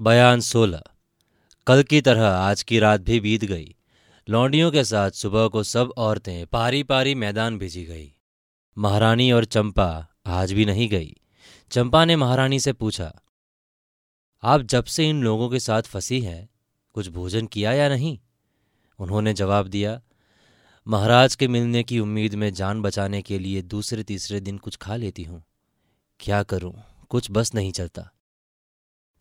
बयान सोलह। कल की तरह आज की रात भी बीत गई। लौंडियों के साथ सुबह को सब औरतें पारी पारी मैदान भेजी गई। महारानी और चंपा आज भी नहीं गई। चंपा ने महारानी से पूछा, आप जब से इन लोगों के साथ फंसी हैं, कुछ भोजन किया या नहीं? उन्होंने जवाब दिया, महाराज के मिलने की उम्मीद में जान बचाने के लिए दूसरे तीसरे दिन कुछ खा लेती हूँ। क्या करूँ? कुछ बस नहीं चलता।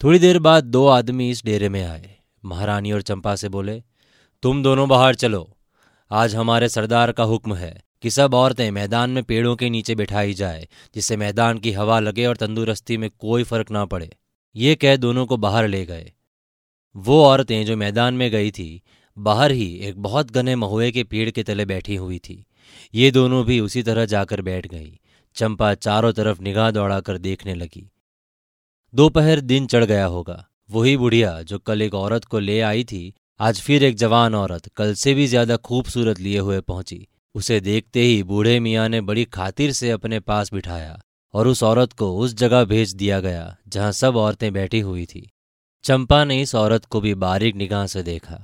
थोड़ी देर बाद दो आदमी इस डेरे में आए। महारानी और चंपा से बोले, तुम दोनों बाहर चलो। आज हमारे सरदार का हुक्म है कि सब औरतें मैदान में पेड़ों के नीचे बिठाई जाए, जिससे मैदान की हवा लगे और तंदुरुस्ती में कोई फ़र्क ना पड़े। ये कह दोनों को बाहर ले गए। वो औरतें जो मैदान में गई थी, बाहर ही एक बहुत घने महुए के पेड़ के तले बैठी हुई थी। ये दोनों भी उसी तरह जाकर बैठ गई। चंपा चारों तरफ़ निगाह दौड़ाकर देखने लगी। दोपहर दिन चढ़ गया होगा। वही बुढ़िया जो कल एक औरत को ले आई थी, आज फिर एक जवान औरत कल से भी ज़्यादा खूबसूरत लिए हुए पहुँची। उसे देखते ही बूढ़े मियाँ ने बड़ी खातिर से अपने पास बिठाया और उस औरत को उस जगह भेज दिया गया जहाँ सब औरतें बैठी हुई थी। चंपा ने इस औरत को भी बारीक निगाह से देखा।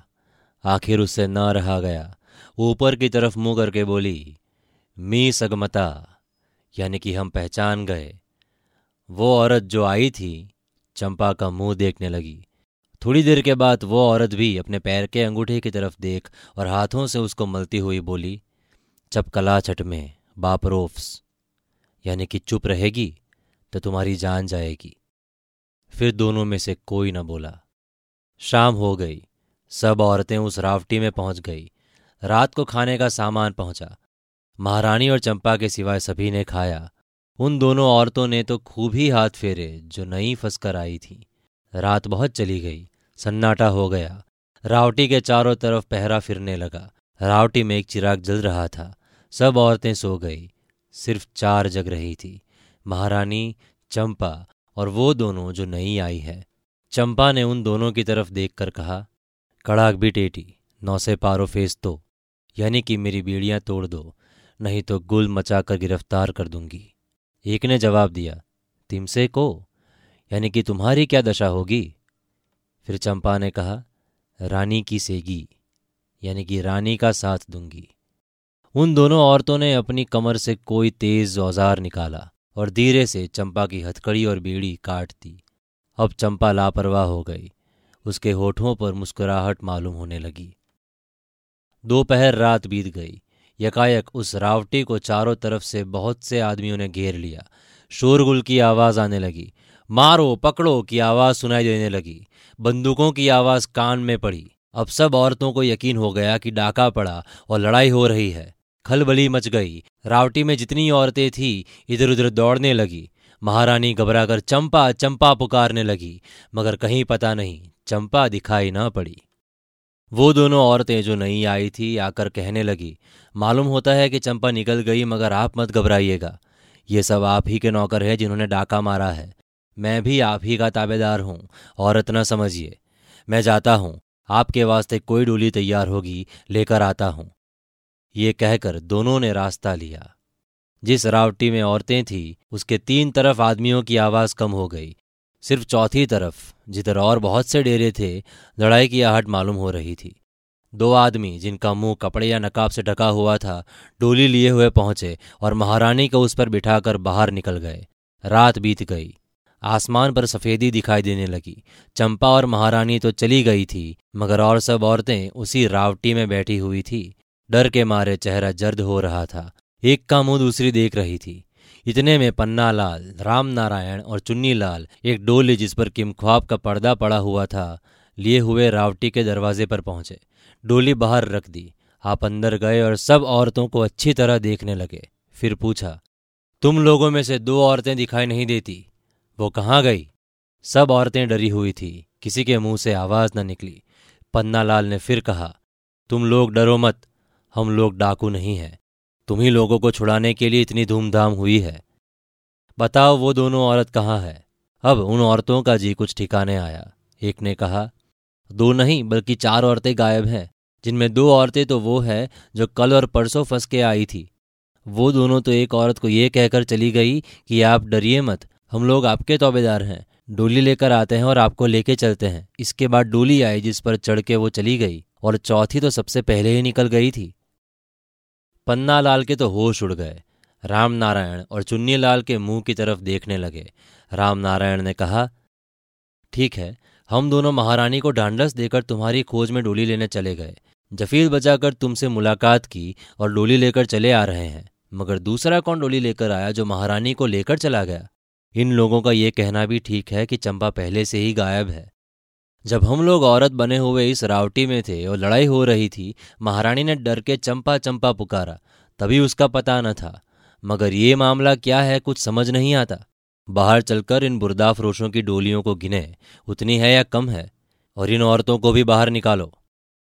आखिर उससे न रहा गया। ऊपर की तरफ़ मुँह करके बोली, मी सगमता, यानी कि हम पहचान गए। वो औरत जो आई थी, चंपा का मुँह देखने लगी। थोड़ी देर के बाद वो औरत भी अपने पैर के अंगूठे की तरफ़ देख और हाथों से उसको मलती हुई बोली चपकला छट में बापरोफ्स यानी कि चुप रहेगी तो तुम्हारी जान जाएगी फिर दोनों में से कोई न बोला। शाम हो गई। सब औरतें उस रावटी में पहुँच गई। रात को खाने का सामान पहुँचा। महारानी और चंपा के सिवाय सभी ने खाया। उन दोनों औरतों ने तो खूब ही हाथ फेरे जो नई फंसकर आई थी। रात बहुत चली गई, सन्नाटा हो गया। रावटी के चारों तरफ़ पहरा फिरने लगा। रावटी में एक चिराग जल रहा था। सब औरतें सो गई। सिर्फ़ चार जग रही थी। महारानी, चंपा और वो दोनों जो नई आई है। चंपा ने उन दोनों की तरफ़ देखकर कहा, कड़ाक भी टेटी नौ से पारो फेस दो यानी कि मेरी बीड़ियाँ तोड़ दो, नहीं तो गुल मचाकर गिरफ़्तार कर दूँगी। एक ने जवाब दिया, तिमसे को, यानी कि तुम्हारी क्या दशा होगी? फिर चंपा ने कहा, रानी की सेगी, यानी कि रानी का साथ दूँगी। उन दोनों औरतों ने अपनी कमर से कोई तेज औज़ार निकाला और धीरे से चंपा की हथकड़ी और बीड़ी काट दी। अब चंपा लापरवाह हो गई। उसके होठों पर मुस्कुराहट मालूम होने लगी। दोपहर रात बीत गई। यकायक उस रावटी को चारों तरफ़ से बहुत से आदमियों ने घेर लिया। शोरगुल की आवाज़ आने लगी। मारो, पकड़ो की आवाज़ सुनाई देने लगी। बंदूकों की आवाज़ कान में पड़ी। अब सब औरतों को यकीन हो गया कि डाका पड़ा और लड़ाई हो रही है। खलबली मच गई। रावटी में जितनी औरतें थी इधर उधर दौड़ने लगी। महारानी घबराकर चंपा चंपा पुकारने लगी। मगर कहीं पता नहीं, चंपा दिखाई ना पड़ी। वो दोनों औरतें जो नई आई थी आकर कहने लगी, मालूम होता है कि चंपा निकल गई, मगर आप मत घबराइएगा। ये सब आप ही के नौकर हैं जिन्होंने डाका मारा है। मैं भी आप ही का ताबेदार हूँ, औरत न समझिए। मैं जाता हूँ, आपके वास्ते कोई डोली तैयार होगी, लेकर आता हूँ। ये कहकर दोनों ने रास्ता लिया। जिस रावटी में औरतें थी, उसके तीन तरफ़ आदमियों की आवाज़ कम हो गई। सिर्फ़ चौथी तरफ़ जिधर और बहुत से डेरे थे, लड़ाई की आहट मालूम हो रही थी। दो आदमी, जिनका मुँह कपड़े या नकाब से ढका हुआ था, डोली लिए हुए पहुँचे और महारानी को उस पर बिठाकर बाहर निकल गए। रात बीत गई। आसमान पर सफेदी दिखाई देने लगी। चंपा और महारानी तो चली गई थी, मगर और सब औरतें उसी रावटी में बैठी हुई थी। डर के मारे चेहरा जर्द हो रहा था। एक का मुँह दूसरी देख रही थी। इतने में पन्ना लाल राम नारायण और चुन्नी लाल एक डोली जिस पर किम ख्वाब का पर्दा पड़ा हुआ था, लिए हुए रावटी के दरवाजे पर पहुँचे। डोली बाहर रख दी। आप अंदर गए और सब औरतों को अच्छी तरह देखने लगे। फिर पूछा, तुम लोगों में से दो औरतें दिखाई नहीं देती? वो कहाँ गई? सब औरतें डरी हुई थी। किसी के मुँह से आवाज़ न निकली। पन्ना लाल ने फिर कहा, तुम लोग डरो मत। हम लोग डाकू नहीं हैं। तुम्ही लोगों को छुड़ाने के लिए इतनी धूमधाम हुई है। बताओ वो दोनों औरत कहाँ है? अब उन औरतों का जी कुछ ठिकाने आया। एक ने कहा, दो नहीं, बल्कि चार औरतें गायब हैं। जिनमें दो औरतें तो वो है जो कल और परसों फंस के आई थी। वो दोनों तो एक औरत को ये कहकर चली गई कि आप डरिए मत। हम लोग आपके तौबेदार हैं। डोली लेकर आते हैं और आपको लेके चलते हैं। इसके बाद डोली आई जिस पर चढ़ के वो चली गई। और चौथी तो सबसे पहले ही निकल गई थी। पन्ना लाल के तो होश उड़ गए। राम नारायण और चुन्नी लाल के मुँह की तरफ़ देखने लगे। राम नारायण ने कहा, ठीक है, हम दोनों महारानी को ढांढस देकर तुम्हारी खोज में डोली लेने चले गए। जफील बजाकर तुमसे मुलाकात की और डोली लेकर चले आ रहे हैं। मगर दूसरा कौन डोली लेकर आया जो महारानी को लेकर चला गया? इन लोगों का ये कहना भी ठीक है कि चंपा पहले से ही गायब है। जब हम लोग औरत बने हुए इस रावटी में थे और लड़ाई हो रही थी, महारानी ने डर के चंपा चंपा पुकारा। तभी उसका पता न था। मगर ये मामला क्या है कुछ समझ नहीं आता। बाहर चलकर इन बुरदाफरोशों की डोलियों को गिने, उतनी है या कम है, और इन औरतों को भी बाहर निकालो।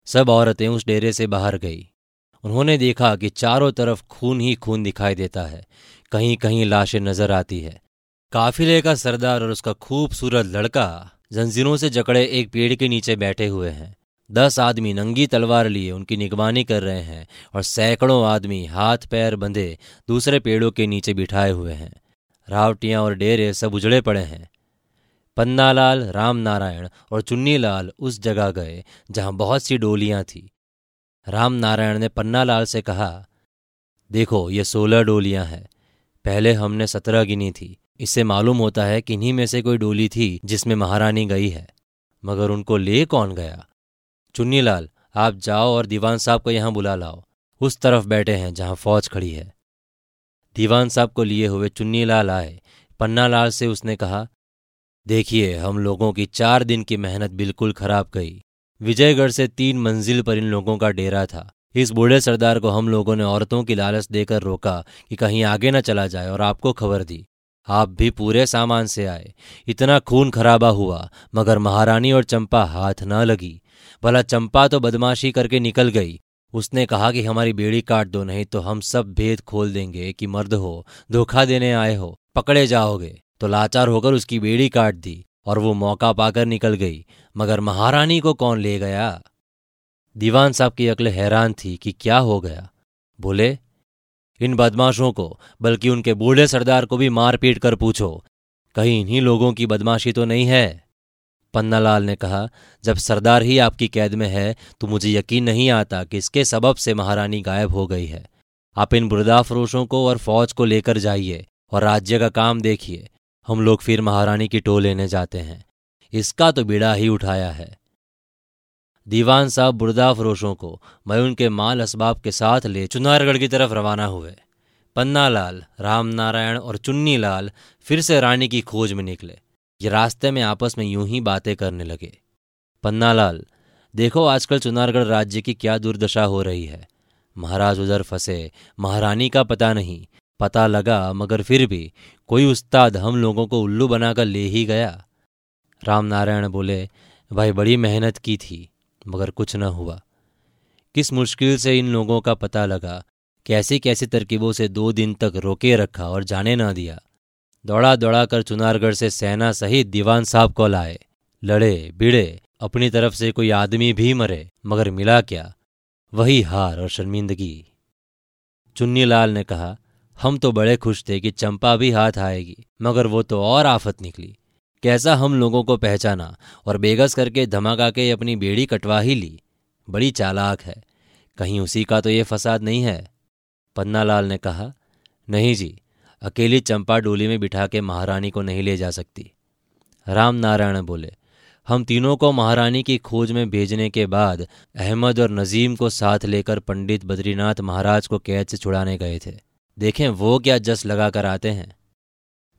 सब औरतें उस डेरे से बाहर गई। उन्होंने देखा कि चारों तरफ़ खून ही खून दिखाई देता है। कहीं कहीं लाशें नज़र आती है। काफिले का सरदार और उसका खूबसूरत लड़का जंजीरों से जकड़े एक पेड़ के नीचे बैठे हुए हैं। दस आदमी नंगी तलवार लिए उनकी निगवानी कर रहे हैं और सैकड़ों आदमी हाथ पैर बंधे दूसरे पेड़ों के नीचे बिठाए हुए हैं। रावटियाँ और डेरे सब उजड़े पड़े हैं। पन्नालाल राम नारायण और चुन्नीलाल उस जगह गए जहाँ बहुत सी डोलियाँ थी। राम नारायण ने पन्नालाल से कहा, देखो, ये सोलह डोलियाँ हैं। पहले हमने सत्रह गिनी थी इससे मालूम होता है कि इन्हीं में से कोई डोली थी जिसमें महारानी गई है, मगर उनको ले कौन गया? चुन्नीलाल, आप जाओ और दीवान साहब को यहाँ बुला लाओ। उस तरफ़ बैठे हैं जहाँ फौज खड़ी है। दीवान साहब को लिए हुए चुन्नीलाल आए। पन्नालाल से उसने कहा, देखिए, हम लोगों की चार दिन की मेहनत बिल्कुल खराब गई। विजयगढ़ से तीन मंजिल पर इन लोगों का डेरा था। इस बूढ़े सरदार को हम लोगों ने औरतों की लालच देकर रोका कि कहीं आगे न चला जाए और आपको खबर दी। आप भी पूरे सामान से आए। इतना खून खराबा हुआ, मगर महारानी और चंपा हाथ न लगी। भला चंपा तो बदमाशी करके निकल गई। उसने कहा कि हमारी बेड़ी काट दो, नहीं तो हम सब भेद खोल देंगे कि मर्द हो, धोखा देने आए हो, पकड़े जाओगे। तो लाचार होकर उसकी बेड़ी काट दी और वो मौका पाकर निकल गई। मगर महारानी को कौन ले गया? दीवान साहब की अकल हैरान थी कि क्या हो गया। बोले इन बदमाशों को, बल्कि उनके बूढ़े सरदार को भी मार पीट कर पूछो। कहीं इन्हीं लोगों की बदमाशी तो नहीं है? पन्नालाल ने कहा, जब सरदार ही आपकी कैद में है तो मुझे यकीन नहीं आता कि इसके सबब से महारानी गायब हो गई है। आप इन बुरदाफरोशों को और फौज को लेकर जाइए और राज्य का काम देखिए। हम लोग फिर महारानी की टो लेने जाते हैं। इसका तो बीड़ा ही उठाया है। दीवान साहब बुरदाफरोशों को मयून के माल असबाब के साथ ले चुनारगढ़ की तरफ़ रवाना हुए। पन्नालाल, रामनारायण और चुन्नी लाल फिर से रानी की खोज में निकले। ये रास्ते में आपस में यूँ ही बातें करने लगे। पन्नालाल, देखो आजकल चुनारगढ़ राज्य की क्या दुर्दशा हो रही है। महाराज उधर फंसे, महारानी का पता नहीं। पता लगा, मगर फिर भी कोई उस्ताद हम लोगों को उल्लू बनाकर ले ही गया। रामनारायण बोले, भाई बड़ी मेहनत की थी। मगर कुछ न हुआ। किस मुश्किल से इन लोगों का पता लगा कैसी कैसी तरकीबों से दो दिन तक रोके रखा और जाने ना दिया। दौड़ा दौड़ा कर चुनारगढ़ से सेना सहित दीवान साहब को लाए लड़े बिड़े अपनी तरफ़ से कोई आदमी भी मरे, मगर मिला क्या? वही हार और शर्मिंदगी। चुन्नीलाल ने कहा, हम तो बड़े खुश थे कि चंपा भी हाथ आएगी, मगर वो तो और आफत निकली। कैसा हम लोगों को पहचाना और बेगस करके धमाका के अपनी बेड़ी कटवा ही ली। बड़ी चालाक है। कहीं उसी का तो ये फसाद नहीं है? पन्नालाल ने कहा, नहीं जी, अकेली चंपा डोली में बिठा के महारानी को नहीं ले जा सकती। राम नारायण बोले, हम तीनों को महारानी की खोज में भेजने के बाद अहमद और नजीम को साथ लेकर पंडित बद्रीनाथ महाराज को कैद से छुड़ाने गए थे। देखें वो क्या जस लगा कर आते हैं?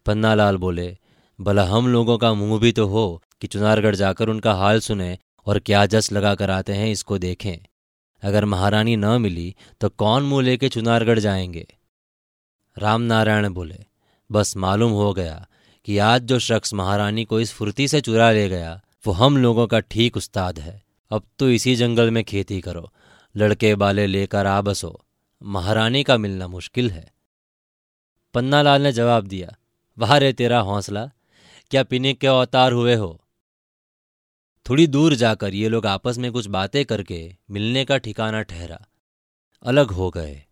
पन्नालाल बोले भला हम लोगों का मुँह भी तो हो कि चुनारगढ़ जाकर उनका हाल सुने और क्या जस लगा कर आते हैं इसको देखें। अगर महारानी न मिली तो कौन मुँह लेके चुनारगढ़ जाएँगे? रामनारायण बोले, बस मालूम हो गया कि आज जो शख्स महारानी को इस फुर्ती से चुरा ले गया, वो हम लोगों का ठीक उस्ताद है। अब तो इसी जंगल में खेती करो, लड़के बाले लेकर आ बसो। महारानी का मिलना मुश्किल है। पन्नालाल ने जवाब दिया, वाह रे तेरा हौसला क्या पीने के अवतार हुए हो? थोड़ी दूर जाकर ये लोग आपस में कुछ बातें करके मिलने का ठिकाना ठहरा। अलग हो गए।